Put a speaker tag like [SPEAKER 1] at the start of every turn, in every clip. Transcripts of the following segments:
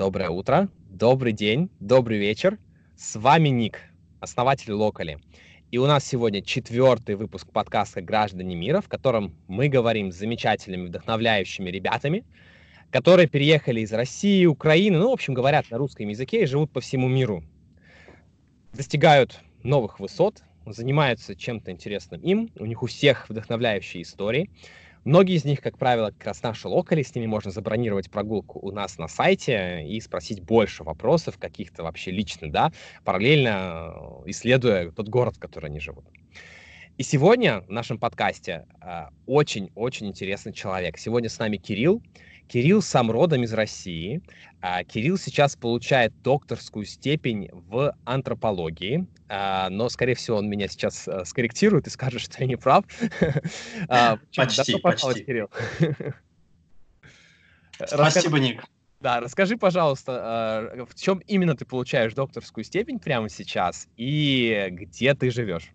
[SPEAKER 1] доброе утро, добрый день, добрый вечер. С вами Ник, основатель Локали. И у нас сегодня четвертый выпуск подкаста «Граждане мира», в котором мы говорим с замечательными, вдохновляющими ребятами, которые переехали из России, Украины, ну, в общем, говорят на русском языке и живут по всему миру. Достигают новых высот, занимаются чем-то интересным им, у них у всех вдохновляющие истории – Многие из них, как правило, как раз наши локали, с ними можно забронировать прогулку у нас на сайте и спросить больше вопросов каких-то вообще лично, да, параллельно э, исследуя тот город, в котором они живут. И сегодня в нашем подкасте э, очень-очень интересный человек. Сегодня с нами Кирилл. Кирилл сам родом из России. А, Кирилл сейчас получает докторскую степень в антропологии, а, но, скорее всего, он меня сейчас а, скорректирует и скажет, что я не прав.
[SPEAKER 2] Почти, почти. Кирилл. Спасибо, Ник.
[SPEAKER 1] Да, расскажи, пожалуйста, в чем именно ты получаешь докторскую степень прямо сейчас и где ты живешь?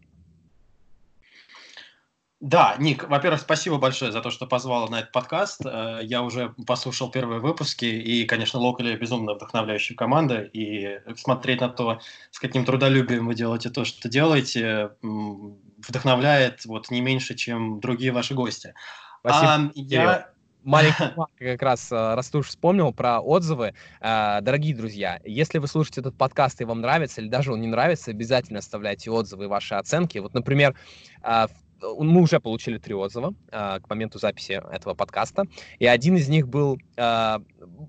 [SPEAKER 2] Да, Ник, во-первых, спасибо большое за то, что позвал на этот подкаст. Э, я уже послушал первые выпуски, и, конечно, Локали безумно вдохновляющая команда, и смотреть на то, с каким трудолюбием вы делаете то, что делаете, вдохновляет вот не меньше, чем другие ваши гости.
[SPEAKER 1] Спасибо. А, я... Маленький как раз э, Растуш вспомнил про отзывы. Э, дорогие друзья, если вы слушаете этот подкаст и вам нравится, или даже он не нравится, обязательно оставляйте отзывы и ваши оценки. Вот, например, в мы уже получили три отзыва э, к моменту записи этого подкаста, и один из них был э,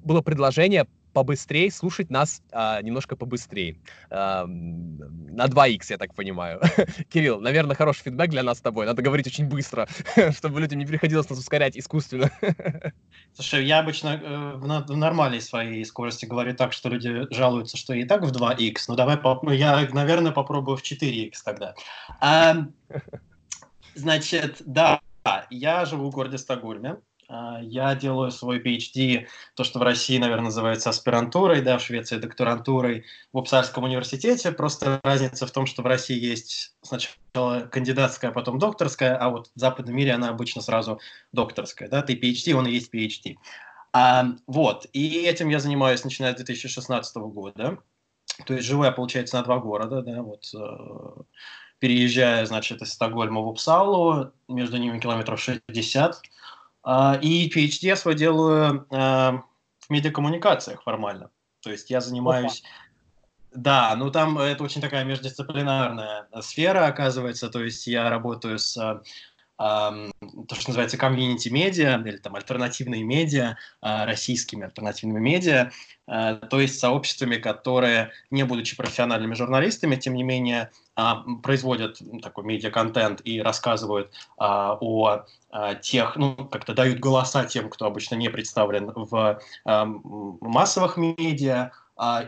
[SPEAKER 1] было предложение побыстрее слушать нас э, немножко побыстрее. Э, на 2х, я так понимаю. Кирилл, наверное, хороший фидбэк для нас с тобой. Надо говорить очень быстро, чтобы людям не приходилось нас ускорять искусственно.
[SPEAKER 2] Слушай, я обычно э, в, нормальной своей скорости говорю так, что люди жалуются, что и так в 2х. Ну, давай, я, наверное, попробую в 4х тогда. А, Значит, да, я живу в городе Стокгольме. А, я делаю свой PhD, то, что в России, наверное, называется аспирантурой, да, в Швеции докторантурой в Упсальском университете. Просто разница в том, что в России есть сначала кандидатская, а потом докторская, а вот в западном мире она обычно сразу докторская. Да? Ты PhD, он и есть PhD. А, вот, и этим я занимаюсь начиная с 2016 года. То есть живу я, получается, на два города, да, вот э, переезжая, значит, из Стокгольма в Упсалу, между ними километров 60. А, и PhD я свой делаю а, в медиакоммуникациях формально. То есть я занимаюсь... Опа. Да, ну там это очень такая междисциплинарная сфера, оказывается. То есть я работаю с то, что называется комьюнити медиа или там альтернативные медиа, а, российскими альтернативными медиа, а, то есть сообществами, которые, не будучи профессиональными журналистами, тем не менее а, производят такой медиа-контент и рассказывают о тех, ну, как-то дают голоса тем, кто обычно не представлен в массовых медиа,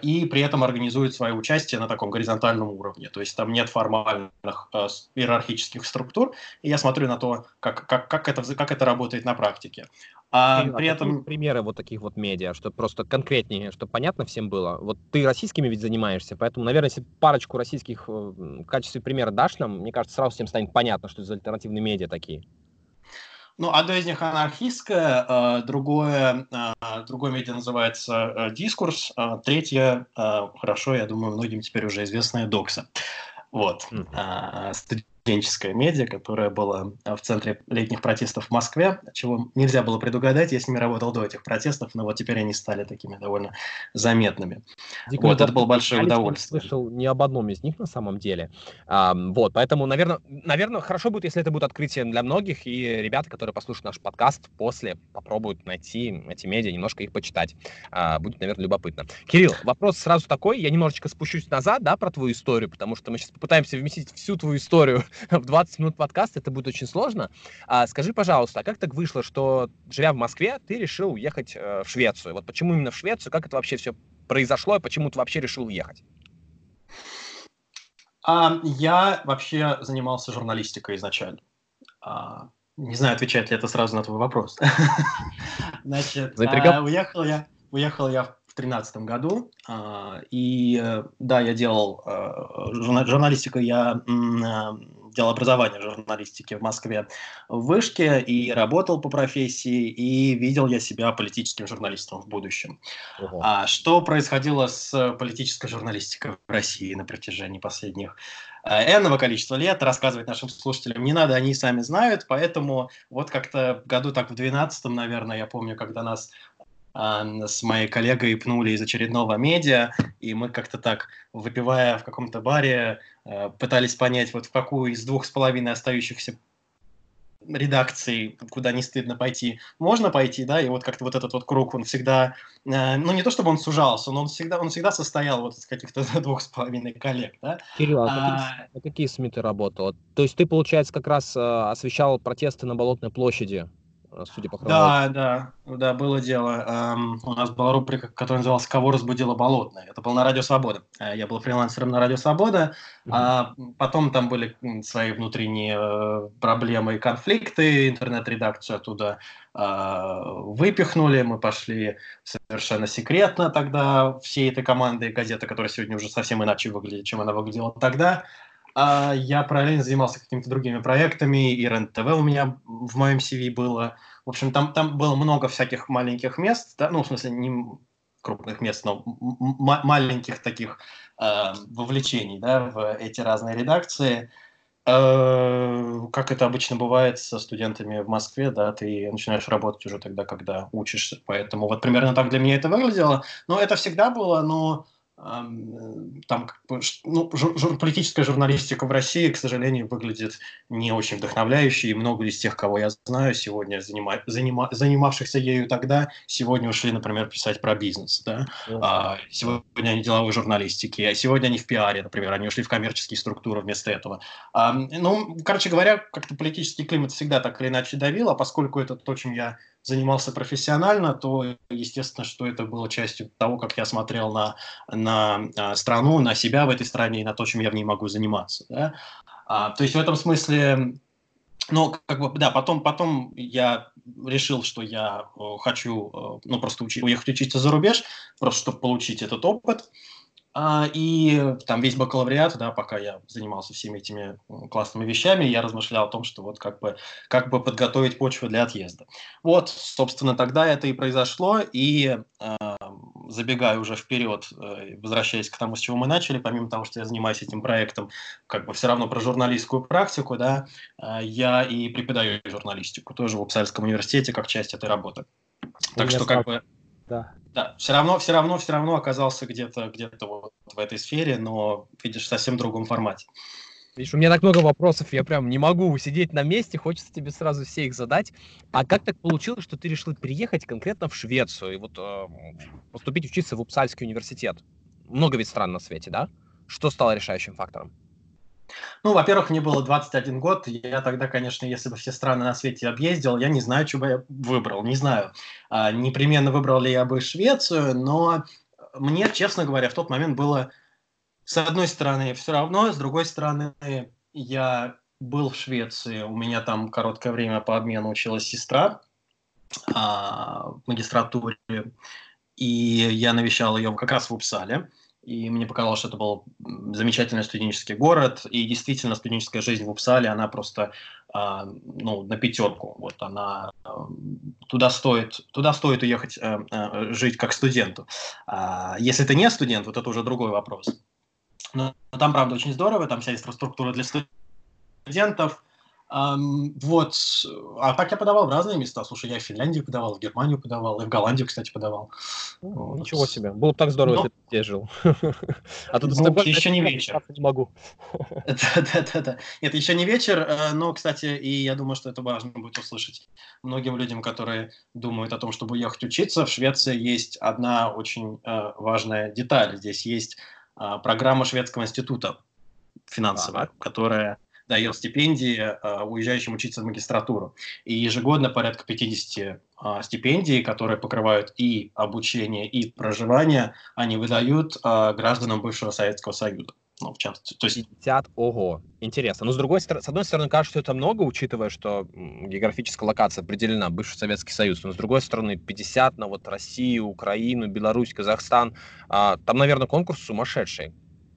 [SPEAKER 2] и при этом организует свое участие на таком горизонтальном уровне. То есть там нет формальных э, иерархических структур, и я смотрю на то, как, как, как, это, как это работает на практике.
[SPEAKER 1] А, при этом... Примеры вот таких вот медиа, чтобы просто конкретнее, чтобы понятно всем было. Вот ты российскими ведь занимаешься, поэтому, наверное, если парочку российских э, в качестве примера дашь нам, мне кажется, сразу всем станет понятно, что это за альтернативные медиа такие.
[SPEAKER 2] Ну, одно из них анархистское, а, другое, а, другое медиа называется э, «Дискурс», третье, хорошо, я думаю, многим теперь уже известная «Докса». Вот. Mm-hmm студенческая медиа, которая была а, в центре летних протестов в Москве, чего нельзя было предугадать, я с ними работал до этих протестов, но вот теперь они стали такими довольно заметными.
[SPEAKER 1] Дико вот, это было большое удовольствие. Я слышал ни об одном из них на самом деле. А, вот, поэтому, наверное, наверное, хорошо будет, если это будет открытие для многих, и ребята, которые послушают наш подкаст, после попробуют найти эти медиа, немножко их почитать. А, будет, наверное, любопытно. Кирилл, вопрос сразу такой, я немножечко спущусь назад, да, про твою историю, потому что мы сейчас попытаемся вместить всю твою историю в 20 минут подкаста это будет очень сложно. А, скажи, пожалуйста, а как так вышло, что, живя в Москве, ты решил уехать э, в Швецию? Вот почему именно в Швецию? Как это вообще все произошло и почему ты вообще решил уехать?
[SPEAKER 2] А, я вообще занимался журналистикой изначально. А, не знаю, отвечает ли это сразу на твой вопрос. Значит, а, уехал я, уехал я в 2013 году. А, и э, да, я делал э, журналистику, я делал образование журналистики в Москве в Вышке и работал по профессии, и видел я себя политическим журналистом в будущем. Ого. А что происходило с политической журналистикой в России на протяжении последних э, энного количества лет, рассказывать нашим слушателям не надо, они сами знают, поэтому вот как-то году так в 12 наверное, я помню, когда нас с моей коллегой пнули из очередного медиа, и мы как-то так, выпивая в каком-то баре, э, пытались понять, вот в какую из двух с половиной остающихся редакций, куда не стыдно пойти, можно пойти, да, и вот как-то вот этот вот круг, он всегда, э, ну не то чтобы он сужался, но он всегда, он всегда состоял вот из каких-то двух с половиной коллег, да.
[SPEAKER 1] Кирилл, а, а... Какие, какие СМИ ты работал? То есть ты, получается, как раз освещал протесты на Болотной площади
[SPEAKER 2] судя по хронологии. Да, да, да, было дело. Эм, у нас была рубрика, которая называлась «Кого разбудила болотная». Это был на Радио Свобода. Э, я был фрилансером на Радио Свобода. Mm-hmm. А потом там были свои внутренние э, проблемы и конфликты. Интернет-редакцию оттуда э, выпихнули. Мы пошли совершенно секретно тогда всей этой команды газеты, которая сегодня уже совсем иначе выглядит, чем она выглядела тогда. А я параллельно занимался какими-то другими проектами, и РЕН-ТВ у меня в моем CV было. В общем, там, там было много всяких маленьких мест, да, ну, в смысле, не крупных мест, но маленьких таких э, вовлечений да, в эти разные редакции. Э, как это обычно бывает со студентами в Москве, да, ты начинаешь работать уже тогда, когда учишься. Поэтому вот примерно так для меня это выглядело. Но это всегда было, но там как бы, ну, жур, политическая журналистика в России, к сожалению, выглядит не очень вдохновляющей, и много из тех, кого я знаю сегодня, занима, занима, занимавшихся ею тогда, сегодня ушли, например, писать про бизнес, да? Mm-hmm. А, сегодня они деловой журналистики, а сегодня они в пиаре, например, они ушли в коммерческие структуры вместо этого. А, ну, короче говоря, как-то политический климат всегда так или иначе давил, а поскольку это то, чем я занимался профессионально, то, естественно, что это было частью того, как я смотрел на, на а, страну, на себя в этой стране и на то, чем я в ней могу заниматься. Да? А, то есть в этом смысле но как бы да, потом потом я решил, что я э, хочу э, ну просто учи, уехать учиться за рубеж, просто чтобы получить этот опыт. И там весь бакалавриат, да, пока я занимался всеми этими классными вещами, я размышлял о том, что вот как бы, как бы подготовить почву для отъезда. Вот, собственно, тогда это и произошло, и э, забегая уже вперед, э, возвращаясь к тому, с чего мы начали, помимо того, что я занимаюсь этим проектом, как бы все равно про журналистскую практику, да, э, я и преподаю журналистику, тоже в Упсальском университете, как часть этой работы. Так что, как бы... Да. Да, все равно, все равно, все равно оказался где-то где вот в этой сфере, но, видишь, в совсем другом формате.
[SPEAKER 1] Видишь, у меня так много вопросов, я прям не могу сидеть на месте, хочется тебе сразу все их задать. А как так получилось, что ты решил переехать конкретно в Швецию и вот э, поступить учиться в Упсальский университет? Много ведь стран на свете, да? Что стало решающим фактором?
[SPEAKER 2] Ну, во-первых, мне было 21 год. Я тогда, конечно, если бы все страны на свете объездил, я не знаю, что бы я выбрал. Не знаю, а, непременно выбрал ли я бы Швецию, но мне, честно говоря, в тот момент было, с одной стороны, все равно, с другой стороны, я был в Швеции, у меня там короткое время по обмену училась сестра а, в магистратуре, и я навещал ее как раз в Упсале и мне показалось, что это был замечательный студенческий город, и действительно студенческая жизнь в Упсале, она просто э, ну, на пятерку, вот она э, туда стоит, туда стоит уехать э, э, жить как студенту. А если ты не студент, вот это уже другой вопрос. Но там, правда, очень здорово, там вся инфраструктура для студентов, Um, вот. А так я подавал в разные места. Слушай, я в Финляндию подавал, в Германию подавал, и в Голландию, кстати, подавал.
[SPEAKER 1] вот. Ничего себе. Было бы так здорово, Но... если бы ты жил.
[SPEAKER 2] А тут ну, еще не вечер.
[SPEAKER 1] Не могу.
[SPEAKER 2] Да-да-да. Нет, еще не вечер, но, кстати, и я думаю, что это важно будет услышать многим людям, которые думают о том, чтобы уехать учиться. В Швеции есть одна очень э, важная деталь. Здесь есть э, программа шведского института финансовая, которая дает стипендии э, уезжающим учиться в магистратуру. И ежегодно порядка 50 э, стипендий, которые покрывают и обучение, и проживание, они выдают э, гражданам бывшего Советского Союза. Ну, в частности,
[SPEAKER 1] то есть... 50, ого, интересно. Но с другой стороны, с одной стороны, кажется, что это много, учитывая, что географическая локация определена, бывший Советский Союз. Но с другой стороны, 50 на вот Россию, Украину, Беларусь, Казахстан. А, там, наверное, конкурс сумасшедший.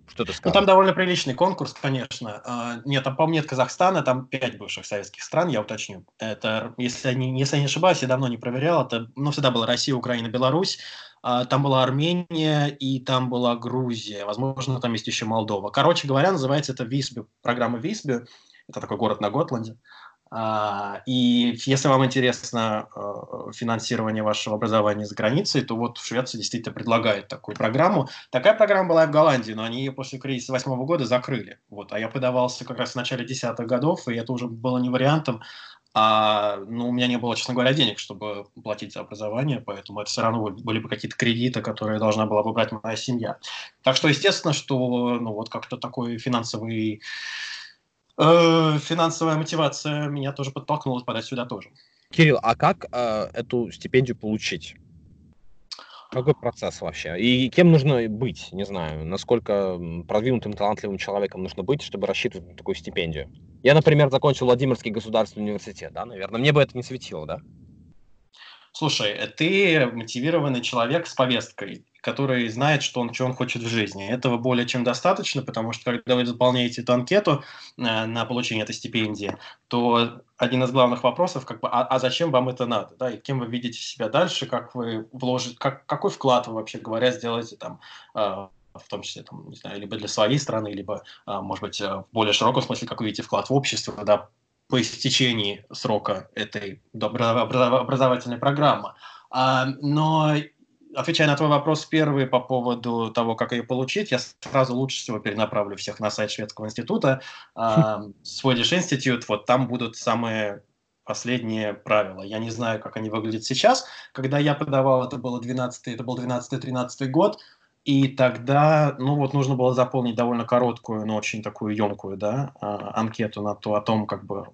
[SPEAKER 2] Что ты? Ну, там довольно приличный конкурс, конечно. А, нет, там, по-моему, нет Казахстана, там пять бывших советских стран, я уточню. Это, если я не, если я не ошибаюсь, я давно не проверял, это, ну, всегда была Россия, Украина, Беларусь, а, там была Армения и там была Грузия, возможно, там есть еще Молдова. Короче говоря, называется это Висби, программа Висби, это такой город на Готланде. А, и если вам интересно э, финансирование вашего образования за границей, то вот Швеция действительно предлагает такую программу. Такая программа была и в Голландии, но они ее после кризиса восьмого года закрыли. Вот. А я подавался как раз в начале десятых годов, и это уже было не вариантом. А, ну, у меня не было, честно говоря, денег, чтобы платить за образование, поэтому это все равно были бы какие-то кредиты, которые должна была бы брать моя семья. Так что, естественно, что ну, вот как-то такой финансовый финансовая мотивация меня тоже подтолкнула подать сюда тоже.
[SPEAKER 1] Кирилл, а как э, эту стипендию получить? Какой процесс вообще? И кем нужно быть? Не знаю, насколько продвинутым, талантливым человеком нужно быть, чтобы рассчитывать на такую стипендию. Я, например, закончил Владимирский государственный университет, да, наверное. Мне бы это не светило, да?
[SPEAKER 2] Слушай, ты мотивированный человек с повесткой который знает, что он, что он хочет в жизни. Этого более чем достаточно, потому что когда вы заполняете эту анкету э, на получение этой стипендии, то один из главных вопросов, как бы, а, а зачем вам это надо, да, и кем вы видите себя дальше, как вы вложите, как, какой вклад вы вообще говоря сделаете там, э, в том числе, там, не знаю, либо для своей страны, либо, э, может быть, в более широком смысле, как вы видите вклад в общество, да, по истечении срока этой образовательной программы. Но отвечая на твой вопрос первый по поводу того, как ее получить, я сразу лучше всего перенаправлю всех на сайт Шведского института, Swedish Institute, вот там будут самые последние правила. Я не знаю, как они выглядят сейчас. Когда я подавал, это было 12 это был 12-13 год, и тогда, ну вот, нужно было заполнить довольно короткую, но очень такую емкую, да, а, анкету на то, о том, как бы,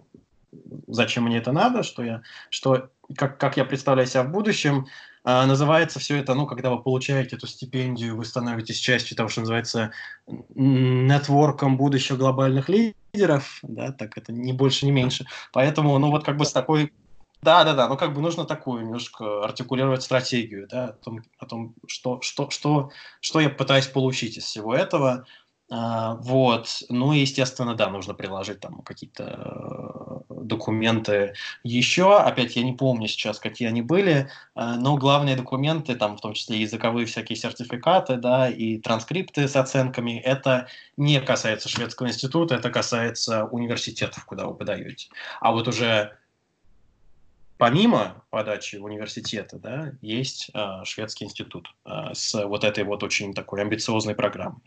[SPEAKER 2] зачем мне это надо, что я, что, как, как я представляю себя в будущем, а, называется все это, ну, когда вы получаете эту стипендию, вы становитесь частью того, что называется нетворком будущих глобальных лидеров, да, так это не больше, не меньше. Поэтому, ну, вот как бы с такой да, да, да, ну как бы нужно такую немножко артикулировать стратегию, да, о том, о том что, что, что, что я пытаюсь получить из всего этого. А, вот, ну и, естественно, да, нужно приложить там какие-то документы еще, опять я не помню сейчас, какие они были, э, но главные документы, там в том числе языковые всякие сертификаты, да, и транскрипты с оценками, это не касается шведского института, это касается университетов, куда вы подаете. А вот уже помимо подачи в университеты, да, есть э, шведский институт э, с вот этой вот очень такой амбициозной программой.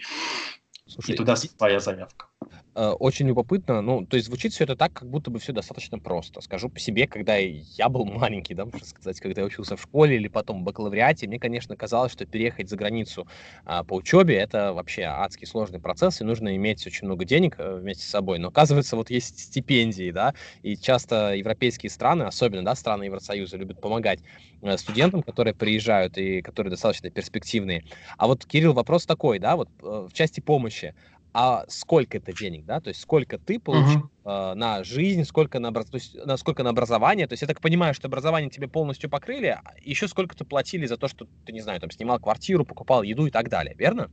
[SPEAKER 2] Слушай, и туда своя заявка.
[SPEAKER 1] Э, очень любопытно. Ну, то есть звучит все это так, как будто бы все достаточно просто. Скажу по себе, когда я был маленький, да, можно сказать, когда я учился в школе или потом в бакалавриате, мне, конечно, казалось, что переехать за границу а, по учебе это вообще адский сложный процесс, и нужно иметь очень много денег а, вместе с собой. Но оказывается, вот есть стипендии, да, и часто европейские страны, особенно, да, страны Евросоюза, любят помогать а, студентам, которые приезжают и которые достаточно перспективные. А вот, Кирилл, вопрос такой, да, вот в части помощи а сколько это денег, да, то есть сколько ты получил uh-huh. э, на жизнь, сколько на, то есть, на сколько на образование, то есть я так понимаю, что образование тебе полностью покрыли, а еще сколько-то платили за то, что ты, не знаю, там снимал квартиру, покупал еду и так далее, верно?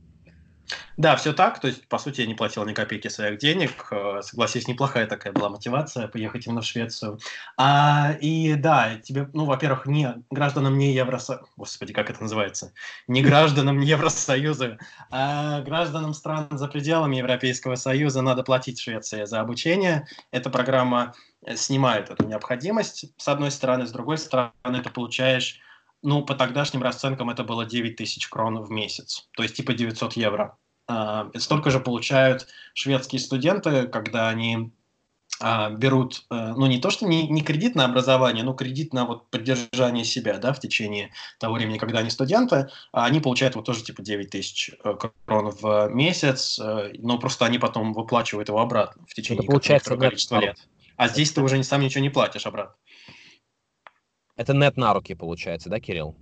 [SPEAKER 2] Да, все так. То есть, по сути, я не платил ни копейки своих денег. Э, согласись, неплохая такая была мотивация поехать именно в Швецию. А, и да, тебе, ну, во-первых, не гражданам не Евросоюза, господи, как это называется, не гражданам Евросоюза, а гражданам стран за пределами Европейского Союза надо платить Швеции за обучение. Эта программа э, снимает эту необходимость, с одной стороны. С другой стороны, ты получаешь ну, по тогдашним расценкам это было 9 тысяч крон в месяц, то есть типа 900 евро. А, столько же получают шведские студенты, когда они а, берут, э, ну, не то, что не, не кредит на образование, но кредит на вот поддержание себя, да, в течение того времени, когда они студенты, а они получают вот тоже типа 9 тысяч э, крон в месяц, э, но просто они потом выплачивают его обратно в течение какого-то количества лет. А здесь ты уже сам ничего не платишь обратно.
[SPEAKER 1] Это нет на руки получается, да, Кирилл?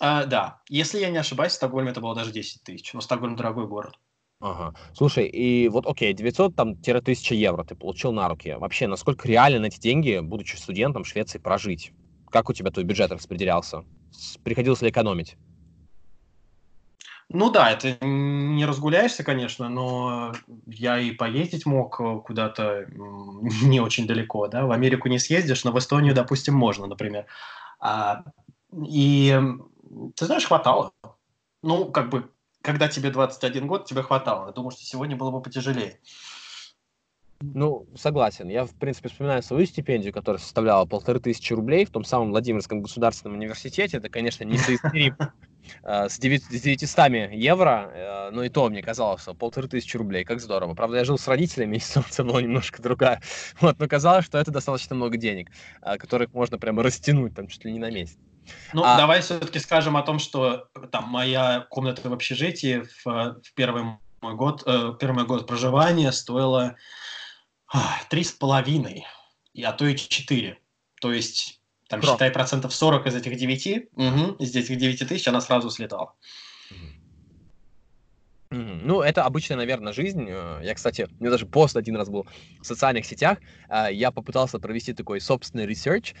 [SPEAKER 2] А, да. Если я не ошибаюсь, в Стокгольме это было даже 10 тысяч. Но Стокгольм дорогой город.
[SPEAKER 1] Ага. Слушай, и вот, окей, 900 там 1000 евро ты получил на руки. Вообще, насколько реально на эти деньги, будучи студентом в Швеции, прожить? Как у тебя твой бюджет распределялся? Приходилось ли экономить?
[SPEAKER 2] Ну да, это не разгуляешься, конечно, но я и поездить мог куда-то не очень далеко, да, в Америку не съездишь, но в Эстонию, допустим, можно, например. А, и, ты знаешь, хватало. Ну, как бы, когда тебе 21 год, тебе хватало. Я думаю, что сегодня было бы потяжелее.
[SPEAKER 1] Ну, согласен. Я, в принципе, вспоминаю свою стипендию, которая составляла полторы тысячи рублей в том самом Владимирском государственном университете. Это, конечно, не соизмеримо э, с 900 евро, э, но и то мне казалось, что полторы тысячи рублей, как здорово. Правда, я жил с родителями, и ситуация была немножко другая. Вот, но казалось, что это достаточно много денег, э, которых можно прямо растянуть там чуть ли не на месяц.
[SPEAKER 2] Ну, а... давай все-таки скажем о том, что там моя комната в общежитии в, в первый мой год, э, первый мой год проживания стоила Три с половиной, а то и четыре. То есть, там, Про. считай, процентов 40 из этих девяти, угу, из этих девяти тысяч она сразу слетала.
[SPEAKER 1] Ну, это обычная, наверное, жизнь. Э, я, кстати, у меня даже пост один раз был в социальных сетях. Э, я попытался провести такой собственный research,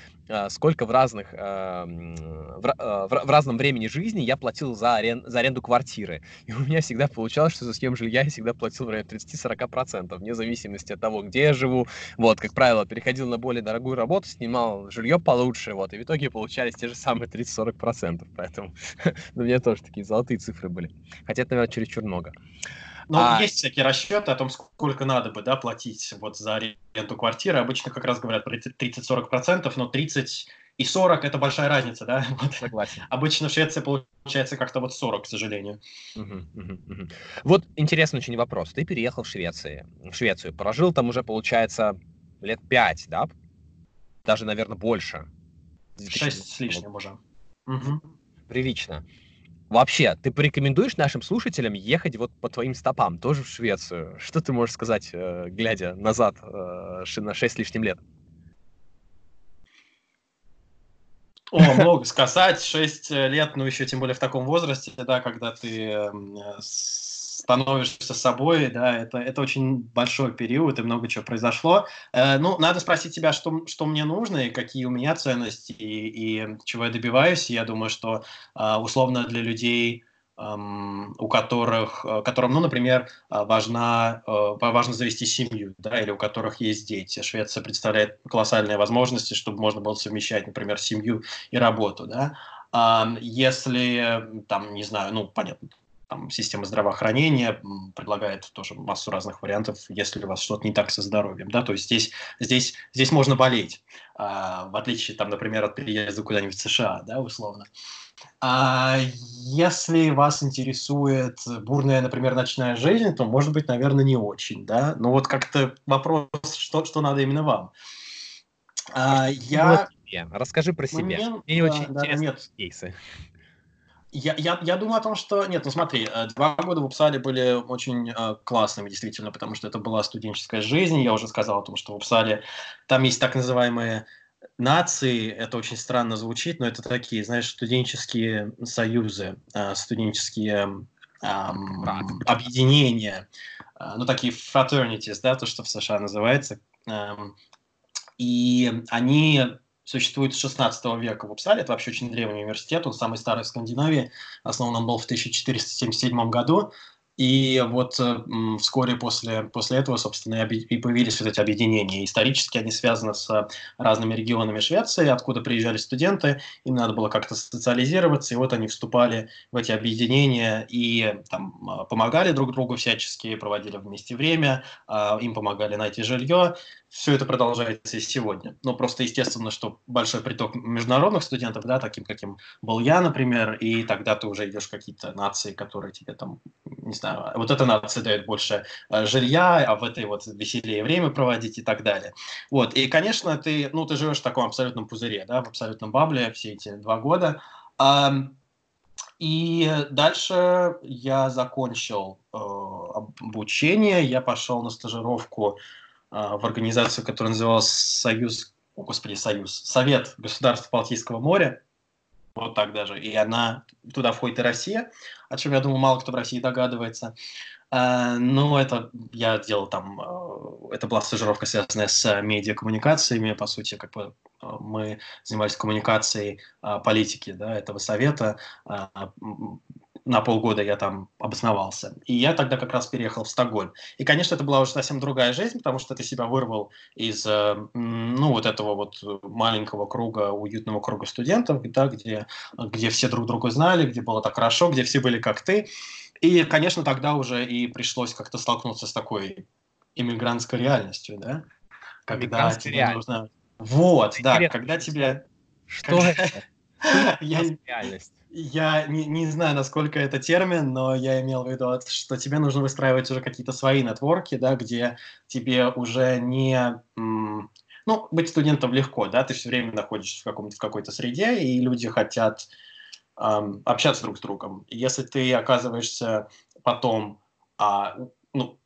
[SPEAKER 1] сколько в разных, в, в разном времени жизни я платил за, арен, за аренду квартиры. И у меня всегда получалось, что за съем жилья я всегда платил в районе 30-40%, вне зависимости от того, где я живу. Вот, как правило, переходил на более дорогую работу, снимал жилье получше, вот, и в итоге получались те же самые 30-40%. Поэтому у меня тоже такие золотые цифры были. Хотя это, наверное, чересчур много много.
[SPEAKER 2] Ну, а... есть всякие расчеты о том, сколько надо бы да, платить вот за аренду квартиры. Обычно как раз говорят про 30-40%, но 30 и 40 – это большая разница, да? Вот. Согласен. Обычно в Швеции получается как-то вот 40, к сожалению.
[SPEAKER 1] Угу, угу, угу. Вот интересный очень вопрос. Ты переехал в Швецию, в Швецию, прожил там уже, получается, лет 5, да? Даже, наверное, больше.
[SPEAKER 2] 6 с лишним уже. Угу.
[SPEAKER 1] Прилично. Вообще, ты порекомендуешь нашим слушателям ехать вот по твоим стопам, тоже в Швецию? Что ты можешь сказать, э, глядя назад э, на 6 с лишним лет?
[SPEAKER 2] О, много сказать. 6 лет, ну еще тем более в таком возрасте, да, когда ты эм, становишься собой, да, это, это очень большой период, и много чего произошло. Э, ну, надо спросить тебя, что, что мне нужно, и какие у меня ценности, и, и чего я добиваюсь. Я думаю, что э, условно для людей, эм, у которых, э, которым, ну, например, э, важна, э, важно завести семью, да, или у которых есть дети. Швеция представляет колоссальные возможности, чтобы можно было совмещать, например, семью и работу, да. Если, там, не знаю, ну, понятно, там, система здравоохранения предлагает тоже массу разных вариантов, если у вас что-то не так со здоровьем, да, то есть здесь, здесь, здесь можно болеть, а, в отличие, там, например, от переезда куда-нибудь в США, да, условно. А если вас интересует бурная, например, ночная жизнь, то, может быть, наверное, не очень, да, но вот как-то вопрос, что, что надо именно вам.
[SPEAKER 1] А, я... Расскажи про себя. Мне, Мне да, очень да, интересны нет. кейсы.
[SPEAKER 2] Я, я, я думаю о том, что... Нет, ну смотри, э, два года в Упсале были очень э, классными, действительно, потому что это была студенческая жизнь. Я уже сказал о том, что в Упсале там есть так называемые нации. Это очень странно звучит, но это такие, знаешь, студенческие союзы, э, студенческие э, объединения, э, ну, такие fraternities, да, то, что в США называется. Э, и они существует с 16 века в Упсале. Это вообще очень древний университет, он самый старый в Скандинавии. Основан он был в 1477 году. И вот э, вскоре после, после этого, собственно, и появились вот эти объединения. Исторически они связаны с разными регионами Швеции, откуда приезжали студенты, им надо было как-то социализироваться, и вот они вступали в эти объединения и там, а, помогали друг другу всячески, проводили вместе время, а, им помогали найти жилье. Все это продолжается и сегодня. Но просто естественно, что большой приток международных студентов, да, таким, каким был я, например, и тогда ты уже идешь в какие-то нации, которые тебе там, не знаю, вот эта нация дает больше э, жилья, а в этой вот веселее время проводить и так далее. Вот, и, конечно, ты, ну, ты живешь в таком абсолютном пузыре, да, в абсолютном бабле все эти два года. И дальше я закончил э, обучение, я пошел на стажировку в организацию, которая называлась Союз, о, господи, Союз, Совет государств Балтийского моря вот так даже. И она, туда входит и Россия, о чем, я думаю, мало кто в России догадывается. Uh, но это я делал там, uh, это была стажировка, связанная с медиакоммуникациями, по сути, как бы мы занимались коммуникацией политики да, этого совета, на полгода я там обосновался. И я тогда как раз переехал в Стокгольм. И, конечно, это была уже совсем другая жизнь, потому что ты себя вырвал из, э, ну, вот этого вот маленького круга, уютного круга студентов, да, где, где все друг друга знали, где было так хорошо, где все были как ты. И, конечно, тогда уже и пришлось как-то столкнуться с такой иммигрантской реальностью, да? Когда тебе реальность. нужно... Вот, да, когда тебе...
[SPEAKER 1] Что это?
[SPEAKER 2] Я... Реальность я не, не знаю, насколько это термин, но я имел в виду, что тебе нужно выстраивать уже какие-то свои нетворки, да, где тебе уже не... Ну, быть студентом легко, да, ты все время находишься в, каком-то, в какой-то среде, и люди хотят эм, общаться друг с другом. если ты оказываешься потом, а, ну,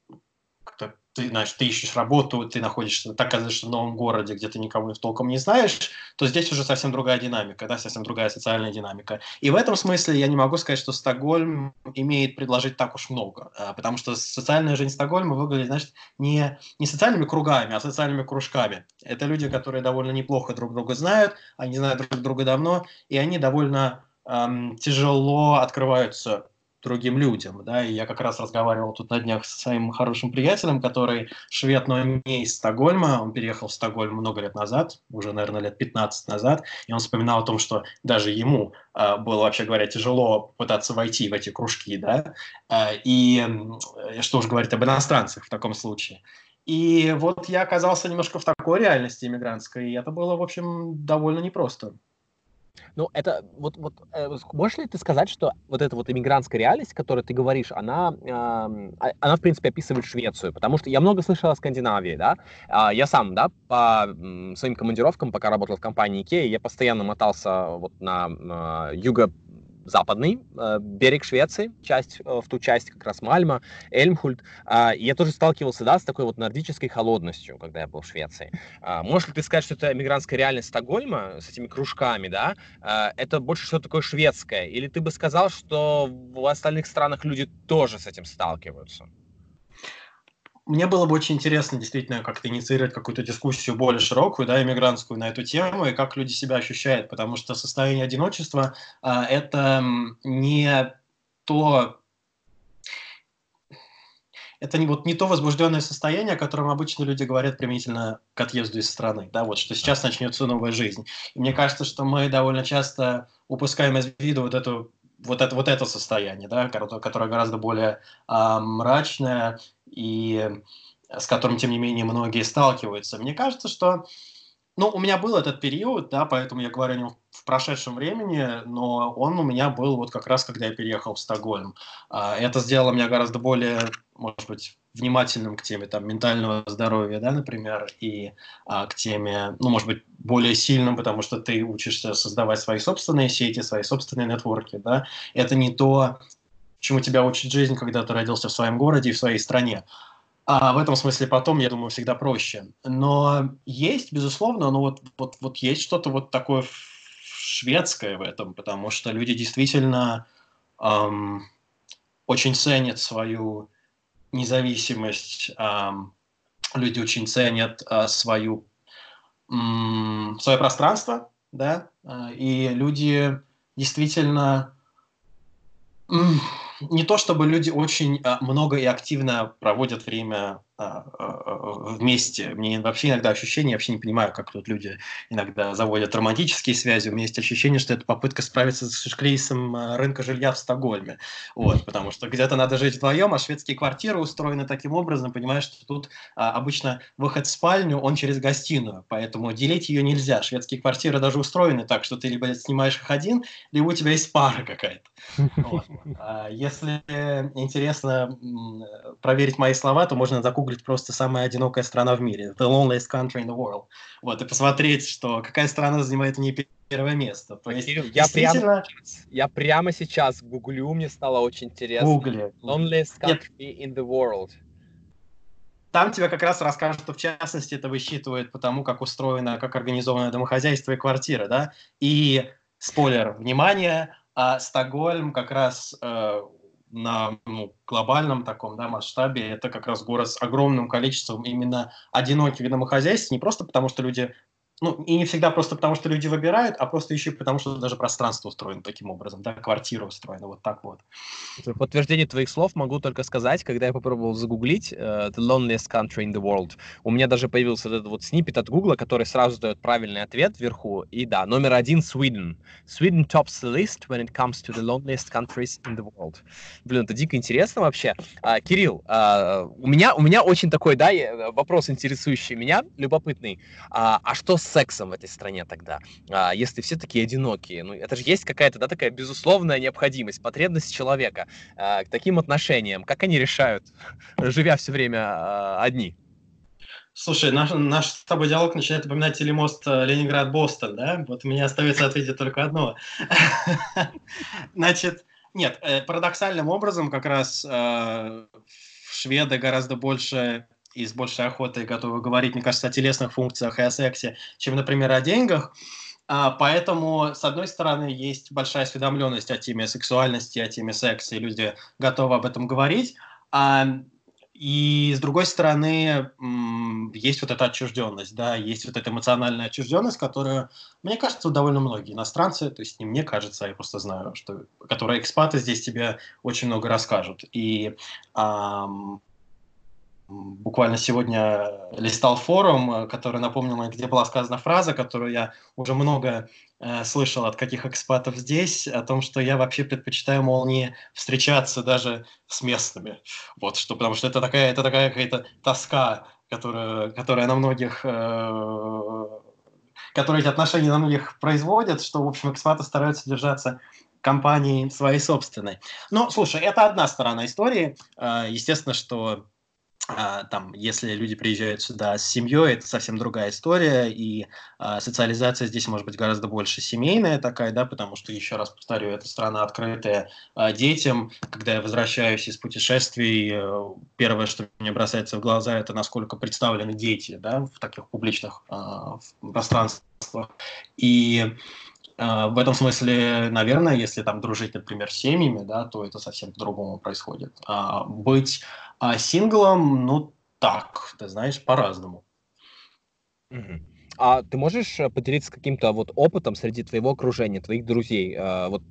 [SPEAKER 2] ты, знаешь, ты ищешь работу, ты находишься, ты оказываешься в новом городе, где ты никого толком не знаешь, то здесь уже совсем другая динамика, да, совсем другая социальная динамика. И в этом смысле я не могу сказать, что Стокгольм имеет предложить так уж много, а, потому что социальная жизнь Стокгольма выглядит, значит, не, не социальными кругами, а социальными кружками. Это люди, которые довольно неплохо друг друга знают, они знают друг друга давно, и они довольно эм, тяжело открываются другим людям, да, и я как раз разговаривал тут на днях со своим хорошим приятелем, который швед, но не из Стокгольма, он переехал в Стокгольм много лет назад, уже, наверное, лет 15 назад, и он вспоминал о том, что даже ему э, было, вообще говоря, тяжело пытаться войти в эти кружки, да, э, и э, что уж говорить об иностранцах в таком случае. И вот я оказался немножко в такой реальности иммигрантской, и это было, в общем, довольно непросто.
[SPEAKER 1] Ну, это вот, вот э, можешь ли ты сказать, что вот эта вот иммигрантская реальность, о которой ты говоришь, она, э, она, в принципе, описывает Швецию? Потому что я много слышал о Скандинавии, да. Э, я сам, да, по своим командировкам, пока работал в компании IKEA, я постоянно мотался вот на э, юго западный э, берег Швеции, часть, э, в ту часть как раз Мальма, Эльмхульт. Э, и я тоже сталкивался, да, с такой вот нордической холодностью, когда я был в Швеции. Э, можешь ли ты сказать, что это мигрантская реальность Стокгольма с этими кружками, да, э, это больше что-то такое шведское? Или ты бы сказал, что в остальных странах люди тоже с этим сталкиваются?
[SPEAKER 2] Мне было бы очень интересно действительно как-то инициировать какую-то дискуссию более широкую, да, иммигрантскую на эту тему, и как люди себя ощущают, потому что состояние одиночества а, это не то, это не, вот, не то возбужденное состояние, о котором обычно люди говорят применительно к отъезду из страны, да, вот, что сейчас начнется новая жизнь. И мне кажется, что мы довольно часто упускаем из виду вот эту вот это, вот это состояние, да, которое гораздо более а, мрачное и с которым, тем не менее, многие сталкиваются. Мне кажется, что ну, у меня был этот период, да, поэтому я говорю о нем в прошедшем времени, но он у меня был вот как раз, когда я переехал в Стокгольм. А, это сделало меня гораздо более, может быть, внимательным к теме там, ментального здоровья, да, например, и а, к теме, ну, может быть, более сильным, потому что ты учишься создавать свои собственные сети, свои собственные нетворки, да. Это не то, чему тебя учит жизнь, когда ты родился в своем городе и в своей стране. А в этом смысле потом, я думаю, всегда проще. Но есть, безусловно, ну вот, вот, вот есть что-то вот такое шведское в этом, потому что люди действительно эм, очень ценят свою независимость, эм, люди очень ценят э, свою, свое пространство, да, э, и люди действительно не то чтобы люди очень а, много и активно проводят время а, а, вместе. Мне вообще иногда ощущение, я вообще не понимаю, как тут люди иногда заводят романтические связи. У меня есть ощущение, что это попытка справиться с кризисом рынка жилья в Стокгольме. Вот, потому что где-то надо жить вдвоем, а шведские квартиры устроены таким образом, понимаешь, что тут а, обычно выход в спальню, он через гостиную, поэтому делить ее нельзя. Шведские квартиры даже устроены так, что ты либо снимаешь их один, либо у тебя есть пара какая-то. Вот. Если интересно проверить мои слова, то можно загуглить просто самая одинокая страна в мире, the loneliest country in the world, вот, и посмотреть, что какая страна занимает не первое место. То есть,
[SPEAKER 1] я, действительно... прямо сейчас, я прямо сейчас гуглю, мне стало очень интересно.
[SPEAKER 2] Гугли.
[SPEAKER 1] Loneliest country Нет. in the world.
[SPEAKER 2] Там тебе как раз расскажут, что в частности это высчитывает по тому, как устроено, как организовано домохозяйство и квартира, да. И, спойлер, внимание, а Стокгольм как раз э, на ну, глобальном таком да, масштабе. Это как раз город с огромным количеством именно одиноких домохозяйств, не просто потому, что люди ну, и не всегда просто потому, что люди выбирают, а просто еще потому, что даже пространство устроено таким образом, да, квартира устроена вот так вот.
[SPEAKER 1] В подтверждение твоих слов могу только сказать, когда я попробовал загуглить uh, The Loneliest Country in the World, у меня даже появился этот вот снипет от Гугла, который сразу дает правильный ответ вверху, и да, номер один Sweden. Sweden tops the list when it comes to the loneliest countries in the world. Блин, это дико интересно вообще. Uh, Кирилл, uh, у, меня, у меня очень такой, да, вопрос интересующий меня, любопытный. Uh, а что с сексом в этой стране тогда, а, если все такие одинокие? Ну, это же есть какая-то, да, такая безусловная необходимость, потребность человека а, к таким отношениям. Как они решают, живя все время а, одни?
[SPEAKER 2] Слушай, наш, наш с тобой диалог начинает напоминать телемост э, Ленинград-Бостон, да? Вот мне остается ответить только одно. Значит, нет, э, парадоксальным образом как раз э, шведы гораздо больше и с большей охотой готовы говорить, мне кажется, о телесных функциях и о сексе, чем, например, о деньгах. А, поэтому, с одной стороны, есть большая осведомленность о теме сексуальности, о теме секса, и люди готовы об этом говорить. А, и с другой стороны, есть вот эта отчужденность, да, есть вот эта эмоциональная отчужденность, которую, мне кажется, довольно многие иностранцы, то есть не мне кажется, я просто знаю, что, которые экспаты здесь тебе очень много расскажут. И буквально сегодня листал форум, э, который напомнил мне, где была сказана фраза, которую я уже много э, слышал от каких экспатов здесь, о том, что я вообще предпочитаю, мол, не встречаться даже с местными. Вот, что, потому что это такая, это такая какая-то тоска, которая, которая на многих... Э, которые эти отношения на многих производят, что, в общем, экспаты стараются держаться компании своей собственной. Но, слушай, это одна сторона истории. Естественно, что там, если люди приезжают сюда с семьей, это совсем другая история, и а, социализация здесь может быть гораздо больше семейная такая, да, потому что, еще раз повторю, это страна открытая а, детям. Когда я возвращаюсь из путешествий, э, первое, что мне бросается в глаза, это насколько представлены дети, да, в таких публичных а, пространствах. И а, в этом смысле, наверное, если там дружить, например, с семьями, да, то это совсем по-другому происходит. А быть а синглом, ну так, ты знаешь, по-разному.
[SPEAKER 1] А ты можешь э, поделиться каким-то вот опытом среди твоего окружения, твоих друзей? А, вот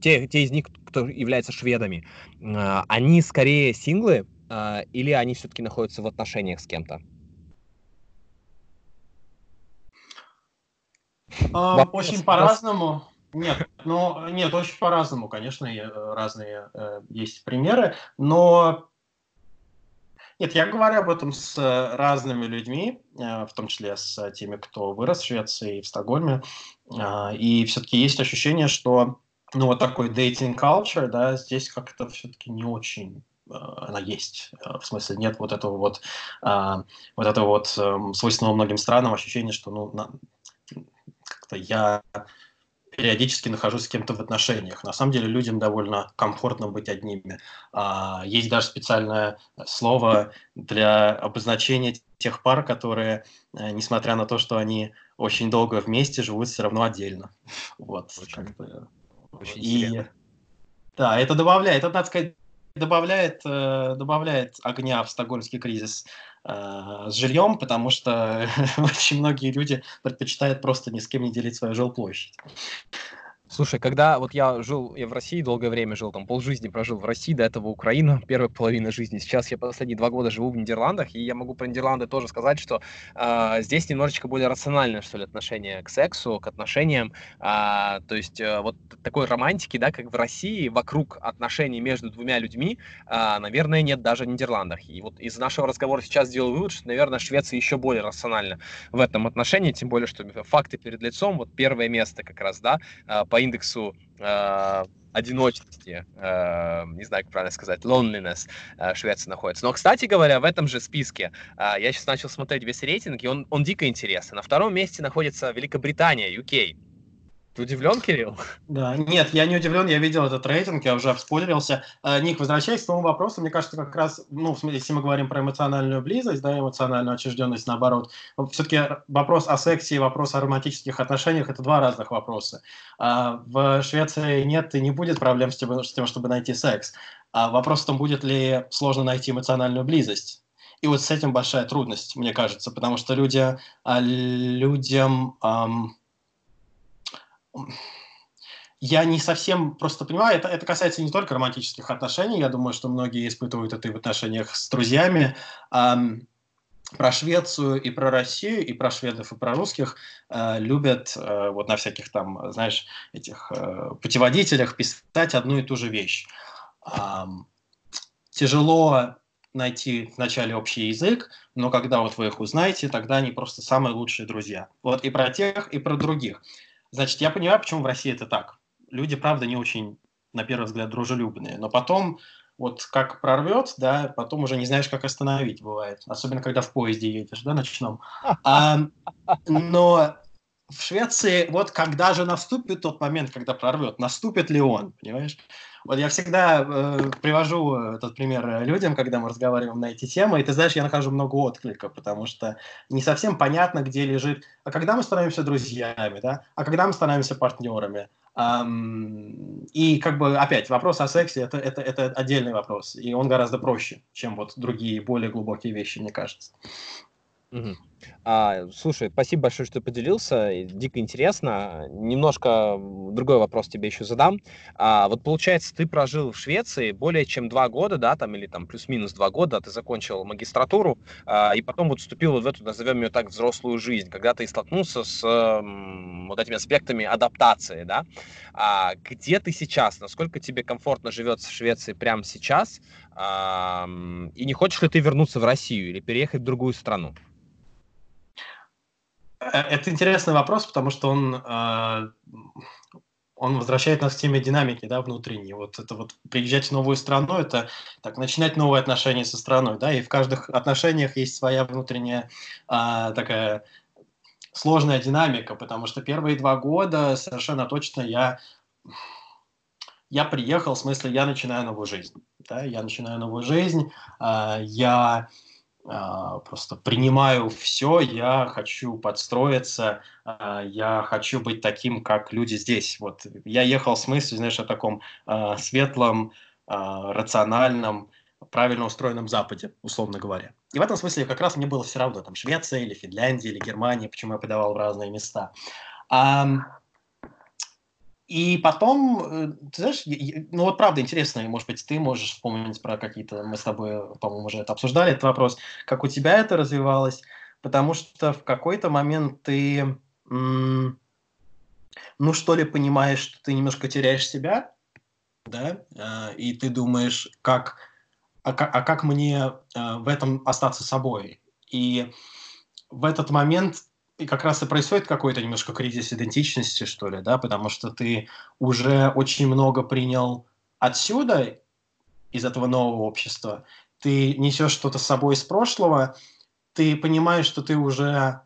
[SPEAKER 1] те, те из них, кто является шведами, а, они скорее синглы а, или они все-таки находятся в отношениях с кем-то?
[SPEAKER 2] А, очень по-разному. Нет, ну нет, очень по-разному, конечно, э, разные э, есть примеры, но нет, я говорю об этом с разными людьми, э, в том числе с теми, кто вырос в Швеции и в Стокгольме, а, и все-таки есть ощущение, что ну вот такой dating culture, да, здесь как-то все-таки не очень она есть. В смысле, нет вот этого вот, а, вот этого вот эм, свойственного многим странам ощущения, что ну, как-то я периодически нахожусь с кем-то в отношениях. На самом деле людям довольно комфортно быть одними. А, есть даже специальное слово для обозначения тех пар, которые, э, несмотря на то, что они очень долго вместе, живут все равно отдельно. Вот. Очень, очень и, да, это добавляет, это, надо сказать, добавляет, э, добавляет огня в стокгольмский кризис. Э, с жильем, потому что очень многие люди предпочитают просто ни с кем не делить свою жилплощадь.
[SPEAKER 1] Слушай, когда вот я жил, я в России долгое время жил, там полжизни прожил в России, до этого Украина, первая половина жизни. Сейчас я последние два года живу в Нидерландах, и я могу про Нидерланды тоже сказать, что э, здесь немножечко более рациональное, что ли, отношение к сексу, к отношениям. Э, то есть э, вот такой романтики, да, как в России, вокруг отношений между двумя людьми, э, наверное, нет даже в Нидерландах. И вот из нашего разговора сейчас сделал вывод, что, наверное, Швеция еще более рациональна в этом отношении, тем более, что факты перед лицом, вот первое место как раз, да, по по индексу э, одиночности, э, не знаю, как правильно сказать, loneliness э, Швеция находится. Но, кстати говоря, в этом же списке э, я сейчас начал смотреть весь рейтинг, и он, он дико интересен. На втором месте находится Великобритания, UK. Ты удивлен, Кирилл?
[SPEAKER 2] Да, нет, я не удивлен, я видел этот рейтинг, я уже вспойлерился. Э, Ник, возвращаясь к тому вопросу, мне кажется, как раз, ну, если мы говорим про эмоциональную близость, да, эмоциональную отчужденность, наоборот, все-таки вопрос о сексе и вопрос о романтических отношениях – это два разных вопроса. А в Швеции нет и не будет проблем с тем, чтобы найти секс. А вопрос в том, будет ли сложно найти эмоциональную близость. И вот с этим большая трудность, мне кажется, потому что люди, а, людям... Ам, я не совсем просто понимаю, это, это касается не только романтических отношений, я думаю, что многие испытывают это и в отношениях с друзьями. Ам, про Швецию и про Россию, и про шведов, и про русских э, любят э, вот на всяких там, знаешь, этих э, путеводителях писать одну и ту же вещь. Э, тяжело найти вначале общий язык, но когда вот вы их узнаете, тогда они просто самые лучшие друзья. Вот и про тех, и про других. Значит, я понимаю, почему в России это так. Люди, правда, не очень, на первый взгляд, дружелюбные, но потом вот как прорвет, да, потом уже не знаешь, как остановить, бывает. Особенно, когда в поезде едешь, да, ночном. А, но в Швеции, вот когда же наступит тот момент, когда прорвет, наступит ли он, понимаешь? Вот я всегда э, привожу этот пример людям, когда мы разговариваем на эти темы, и ты знаешь, я нахожу много отклика, потому что не совсем понятно, где лежит, а когда мы становимся друзьями, да, а когда мы становимся партнерами, и как бы опять вопрос о сексе это, это, это отдельный вопрос, и он гораздо проще, чем вот другие более глубокие вещи, мне кажется.
[SPEAKER 1] Угу. А, слушай, спасибо большое, что поделился. Дико интересно. Немножко другой вопрос тебе еще задам. А, вот получается, ты прожил в Швеции более чем два года, да, там или там плюс-минус два года, ты закончил магистратуру, а, и потом вот вступил вот в эту, назовем ее так, взрослую жизнь, когда ты столкнулся с м, вот этими аспектами адаптации, да. А, где ты сейчас? Насколько тебе комфортно живется в Швеции прямо сейчас? А, и не хочешь ли ты вернуться в Россию или переехать в другую страну?
[SPEAKER 2] Э, это интересный вопрос, потому что он, э, он возвращает нас к теме динамики, да, внутренней. Вот это вот приезжать в новую страну, это так начинать новые отношения со страной, да, и в каждых отношениях есть своя внутренняя а, такая сложная динамика, потому что первые два года совершенно точно я я приехал, в смысле, я начинаю новую жизнь. Да? Я начинаю новую жизнь, э, я а, просто принимаю все, я хочу подстроиться, а, я хочу быть таким, как люди здесь. Вот я ехал в смысле, знаешь, о таком а, светлом, рациональном, правильно устроенном Западе, условно говоря. И в этом смысле как раз мне было все равно, там, Швеция или Финляндия или Германия, почему я подавал в разные места. И потом, э, ты знаешь, ну вот правда интересно, может быть, ты можешь вспомнить про какие-то, мы с тобой, по-моему, уже это обсуждали, этот вопрос, как у тебя это развивалось, потому что в какой-то момент ты, ну что ли, понимаешь, что ты немножко теряешь себя, да, а, и ты думаешь, как, а, а как мне а, в этом остаться собой? И в этот момент и как раз и происходит какой-то немножко кризис идентичности, что ли, да, потому что ты уже очень много принял отсюда, из этого нового общества, ты несешь что-то с собой из прошлого, ты понимаешь, что ты уже,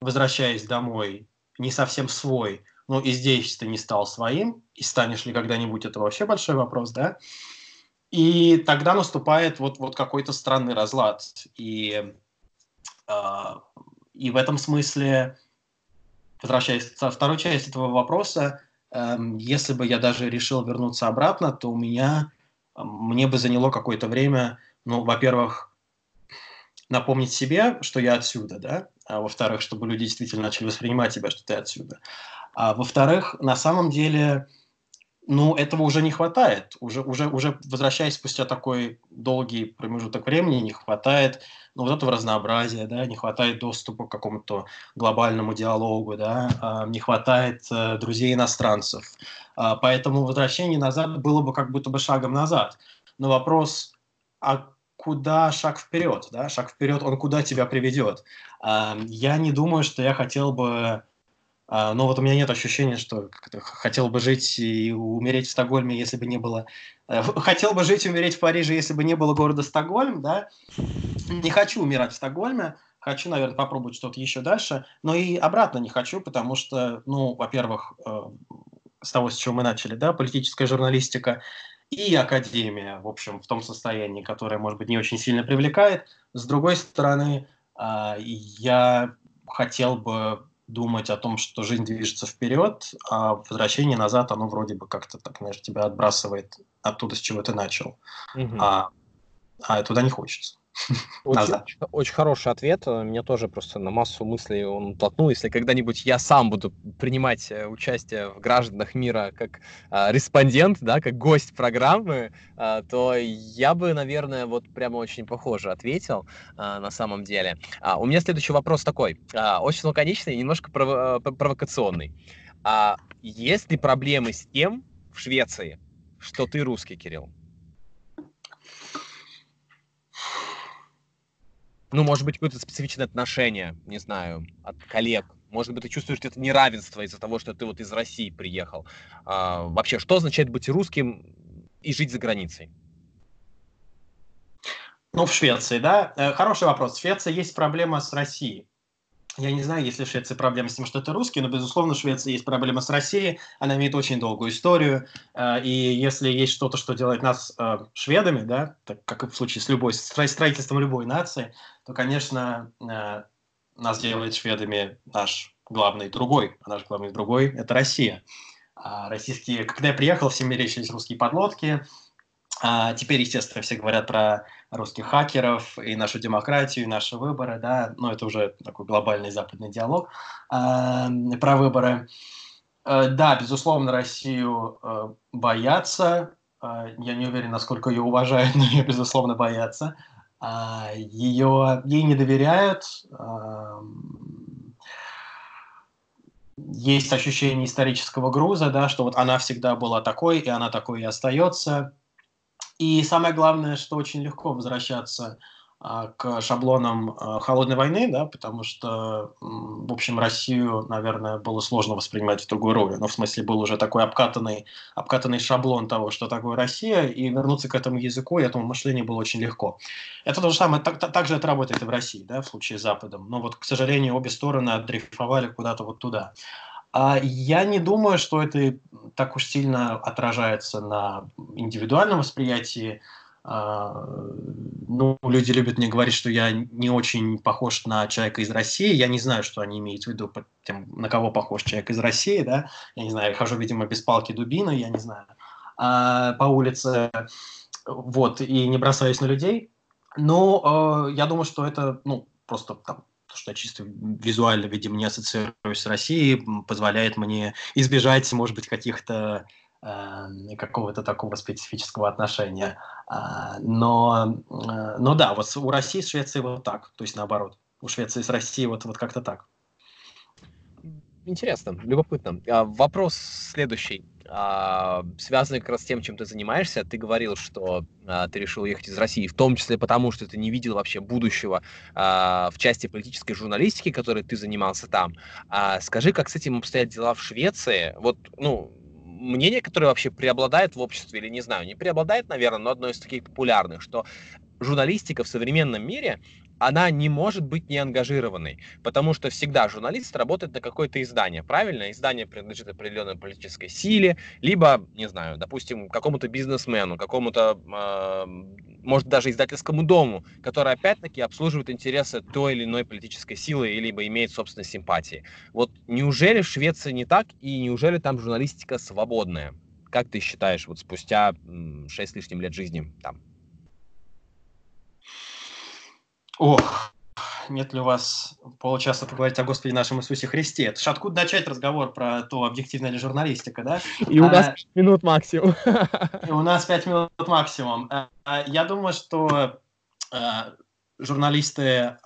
[SPEAKER 2] возвращаясь домой, не совсем свой, но и здесь ты не стал своим, и станешь ли когда-нибудь, это вообще большой вопрос, да, и тогда наступает вот, вот какой-то странный разлад, и э, и в этом смысле, возвращаясь ко второй части этого вопроса, эм, если бы я даже решил вернуться обратно, то у меня, э, мне бы заняло какое-то время, ну, во-первых, напомнить себе, что я отсюда, да, а во-вторых, чтобы люди действительно начали воспринимать тебя, что ты отсюда. А во-вторых, на самом деле, ну, этого уже не хватает. Уже, уже, уже возвращаясь спустя такой долгий промежуток времени, не хватает ну, вот этого разнообразия, да, не хватает доступа к какому-то глобальному диалогу, да, а, не хватает э, друзей иностранцев. А, поэтому возвращение назад было бы как будто бы шагом назад. Но вопрос, а куда шаг вперед, да, шаг вперед, он куда тебя приведет? А, я не думаю, что я хотел бы но вот у меня нет ощущения, что хотел бы жить и умереть в Стокгольме, если бы не было... Э, хотел бы жить и умереть в Париже, если бы не было города Стокгольм, да? Не хочу умирать в Стокгольме, хочу, наверное, попробовать что-то еще дальше, но и обратно не хочу, потому что, ну, во-первых, э, с того, с чего мы начали, да, политическая журналистика и академия, в общем, в том состоянии, которое, может быть, не очень сильно привлекает. С другой стороны, а, я хотел бы думать о том, что жизнь движется вперед, а возвращение назад, оно вроде бы как-то так, знаешь, тебя отбрасывает оттуда, с чего ты начал. Угу. А, а туда не хочется.
[SPEAKER 1] Очень, очень хороший ответ. Меня тоже просто на массу мыслей он толкнул. Если когда-нибудь я сам буду принимать э, участие в гражданах мира как а, респондент, да, как гость программы, а, то я бы, наверное, вот прямо очень похоже ответил а, на самом деле. А, у меня следующий вопрос такой, а, очень лаконичный, немножко прово- э, провокационный. А, есть ли проблемы с тем в Швеции, что ты русский, Кирилл? Ну, может быть, какое-то специфичное отношение, не знаю, от коллег. Может быть, ты чувствуешь это неравенство из-за того, что ты вот из России приехал. А, вообще, что означает быть русским и жить за границей?
[SPEAKER 2] Ну, в Швеции, да? Э, хороший вопрос. В Швеции есть проблема с Россией. Я не знаю, есть ли в Швеции проблема с тем, что это русский, но, безусловно, в Швеции есть проблема с Россией. Она имеет очень долгую историю. Э, и если есть что-то, что делает нас э, шведами, да, так как в случае с любой, с строительством любой нации, то, конечно, э, нас делает шведами наш главный другой. А наш главный другой – это Россия. А российские, когда я приехал, все мерещились русские подлодки, а теперь, естественно, все говорят про русских хакеров и нашу демократию, и наши выборы, да, но это уже такой глобальный западный диалог э, про выборы. Э, да, безусловно, Россию э, боятся. Э, я не уверен, насколько ее уважают, но ее, безусловно, боятся. Э, ее, ей не доверяют. Э, есть ощущение исторического груза, да, что вот она всегда была такой, и она такой и остается и самое главное, что очень легко возвращаться а, к шаблонам а, холодной войны, да, потому что, в общем, Россию, наверное, было сложно воспринимать в другую роль. Ну, в смысле, был уже такой обкатанный, обкатанный шаблон того, что такое Россия, и вернуться к этому языку и этому мышлению было очень легко. Это то же самое, так, так же это работает и в России, да, в случае с Западом. Но вот, к сожалению, обе стороны отдрейфовали куда-то вот туда. А я не думаю, что это так уж сильно отражается на индивидуальном восприятии. А, ну, люди любят мне говорить, что я не очень похож на человека из России. Я не знаю, что они имеют в виду под тем, на кого похож человек из России, да. Я не знаю, я хожу, видимо, без палки дубины, я не знаю, а, по улице, вот, и не бросаюсь на людей. Но э, я думаю, что это, ну, просто там то, что чисто визуально, видимо, не ассоциируюсь с Россией, позволяет мне избежать, может быть, каких-то э, какого-то такого специфического отношения. А, но, э, но да, вот у России с Швецией вот так, то есть наоборот. У Швеции с Россией вот, вот как-то так.
[SPEAKER 1] Интересно, любопытно. А, вопрос следующий. А, связанный как раз с тем, чем ты занимаешься. Ты говорил, что а, ты решил ехать из России, в том числе потому, что ты не видел вообще будущего а, в части политической журналистики, которой ты занимался там. Скажи, как с этим обстоят дела в Швеции? Вот, ну, мнение, которое вообще преобладает в обществе, или не знаю, не преобладает, наверное, но одно из таких популярных, что журналистика в современном мире она не может быть неангажированной, потому что всегда журналист работает на какое-то издание, правильно? Издание принадлежит определенной политической силе, либо, не знаю, допустим, какому-то бизнесмену, какому-то, э, может, даже издательскому дому, который, опять-таки, обслуживает интересы той или иной политической силы, либо имеет собственные симпатии. Вот неужели в Швеции не так, и неужели там журналистика свободная? Как ты считаешь, вот спустя 6 с лишним лет жизни там?
[SPEAKER 2] Ох, нет ли у вас получаса поговорить о Господе нашем Иисусе Христе? Это ж откуда начать разговор про то, объективная ли журналистика, да?
[SPEAKER 1] И у нас а, 5 минут максимум.
[SPEAKER 2] И у нас 5 минут максимум. А, а, я думаю, что а, журналисты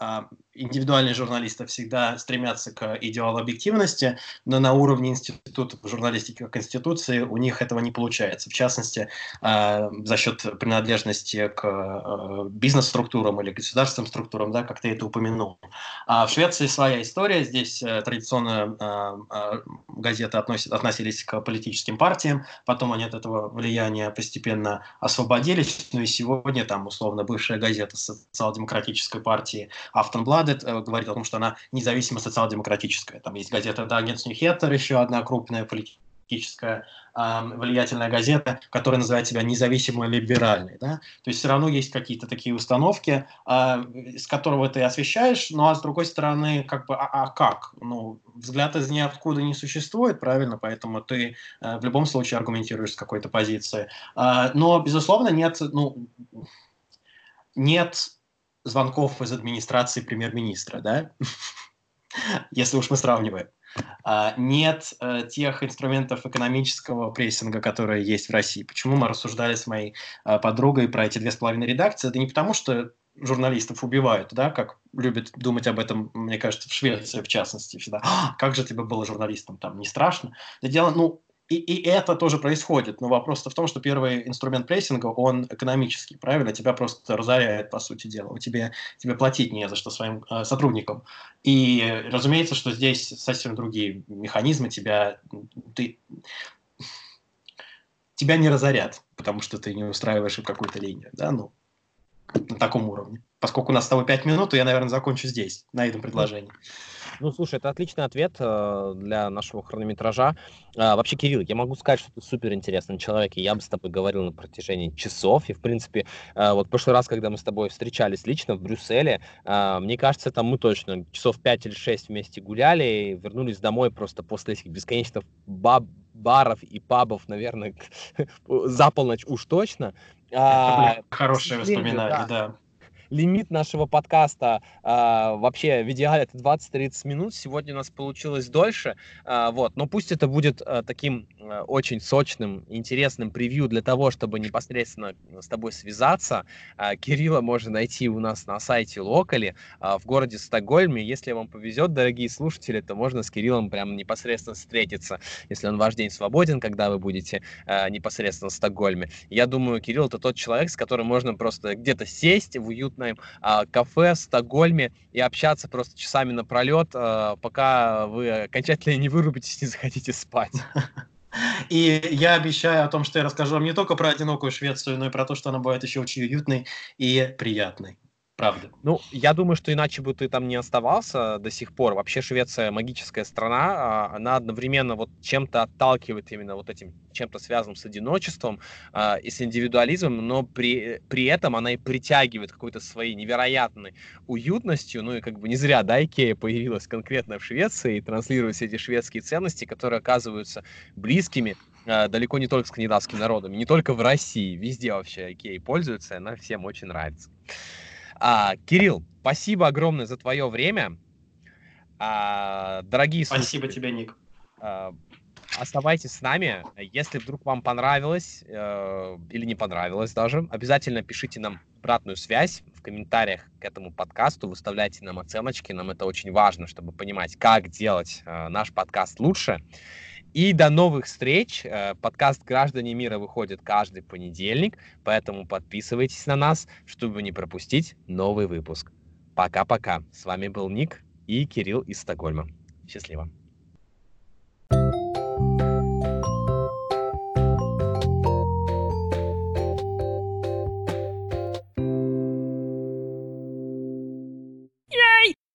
[SPEAKER 2] индивидуальные журналисты всегда стремятся к идеалу объективности, но на уровне института журналистики как институции у них этого не получается. В частности, э, за счет принадлежности к э, бизнес-структурам или государственным структурам, да, как ты это упомянул. А в Швеции своя история. Здесь э, традиционно э, газеты относят, относились к политическим партиям, потом они от этого влияния постепенно освободились. Ну и сегодня там условно бывшая газета социал-демократической партии Автонблад Ладет э, говорит о том, что она независимо социал-демократическая. Там есть газета Дагенс Ньюхеттер, еще одна крупная политическая влиятельная газета, которая называет себя независимо либеральной. Да? То есть все равно есть какие-то такие установки, э, с которого ты освещаешь, ну а с другой стороны, как бы, а, а как? Ну, взгляд из ниоткуда не существует, правильно? Поэтому ты э, в любом случае аргументируешь с какой-то позиции. Э, но, безусловно, нет, ну, нет звонков из администрации премьер-министра, да? Если уж мы сравниваем. А, нет э, тех инструментов экономического прессинга, которые есть в России. Почему мы рассуждали с моей э, подругой про эти две с половиной редакции? Это не потому, что журналистов убивают, да, как любят думать об этом, мне кажется, в Швеции, в частности, всегда. «А, как же тебе было журналистом, там, не страшно? Это дело, ну, и, и это тоже происходит, но вопрос в том, что первый инструмент прессинга, он экономический, правильно? Тебя просто разоряет, по сути дела. У тебя, тебе платить не за что своим э, сотрудникам. И разумеется, что здесь совсем другие механизмы. Тебя, ты, тебя не разорят, потому что ты не устраиваешь им какую-то линию. Да? Ну, на таком уровне. Поскольку у нас с тобой 5 минут, то я, наверное, закончу здесь, на этом предложении.
[SPEAKER 1] Ну, слушай, это отличный ответ э, для нашего хронометража. А, вообще, Кирилл, я могу сказать, что ты супер интересный человек, и я бы с тобой говорил на протяжении часов. И, в принципе, э, вот в прошлый раз, когда мы с тобой встречались лично в Брюсселе, э, мне кажется, там мы точно часов 5 или 6 вместе гуляли и вернулись домой просто после этих бесконечных баб баров и пабов, наверное, за полночь уж точно.
[SPEAKER 2] А, Хорошее воспоминание, да. да
[SPEAKER 1] лимит нашего подкаста а, вообще в идеале это 20-30 минут. Сегодня у нас получилось дольше. А, вот. Но пусть это будет а, таким а, очень сочным, интересным превью для того, чтобы непосредственно с тобой связаться. А, Кирилла можно найти у нас на сайте Локали а, в городе Стокгольме. Если вам повезет, дорогие слушатели, то можно с Кириллом прямо непосредственно встретиться, если он ваш день свободен, когда вы будете а, непосредственно в Стокгольме. Я думаю, Кирилл это тот человек, с которым можно просто где-то сесть в уют уютном а, кафе в Стокгольме и общаться просто часами напролет, а, пока вы окончательно не вырубитесь, не захотите спать.
[SPEAKER 2] И я обещаю о том, что я расскажу вам не только про одинокую Швецию, но и про то, что она будет еще очень уютной и приятной. Правда.
[SPEAKER 1] Ну, я думаю, что иначе бы ты там не оставался до сих пор. Вообще Швеция магическая страна, а, она одновременно вот чем-то отталкивает именно вот этим, чем-то связанным с одиночеством а, и с индивидуализмом, но при, при этом она и притягивает какой-то своей невероятной уютностью. Ну и как бы не зря, да, Икея появилась конкретно в Швеции и транслирует все эти шведские ценности, которые оказываются близкими а, далеко не только скандинавским народам, не только в России, везде вообще Икеей пользуются, она всем очень нравится. А, Кирилл, спасибо огромное за твое время. А, дорогие
[SPEAKER 2] Спасибо тебе, Ник.
[SPEAKER 1] А, оставайтесь с нами. Если вдруг вам понравилось э, или не понравилось даже, обязательно пишите нам обратную связь в комментариях к этому подкасту, выставляйте нам оценочки, нам это очень важно, чтобы понимать, как делать э, наш подкаст лучше. И до новых встреч. Э, подкаст «Граждане мира» выходит каждый понедельник, поэтому подписывайтесь на нас, чтобы не пропустить новый выпуск. Пока-пока. С вами был Ник и Кирилл из Стокгольма. Счастливо. thank you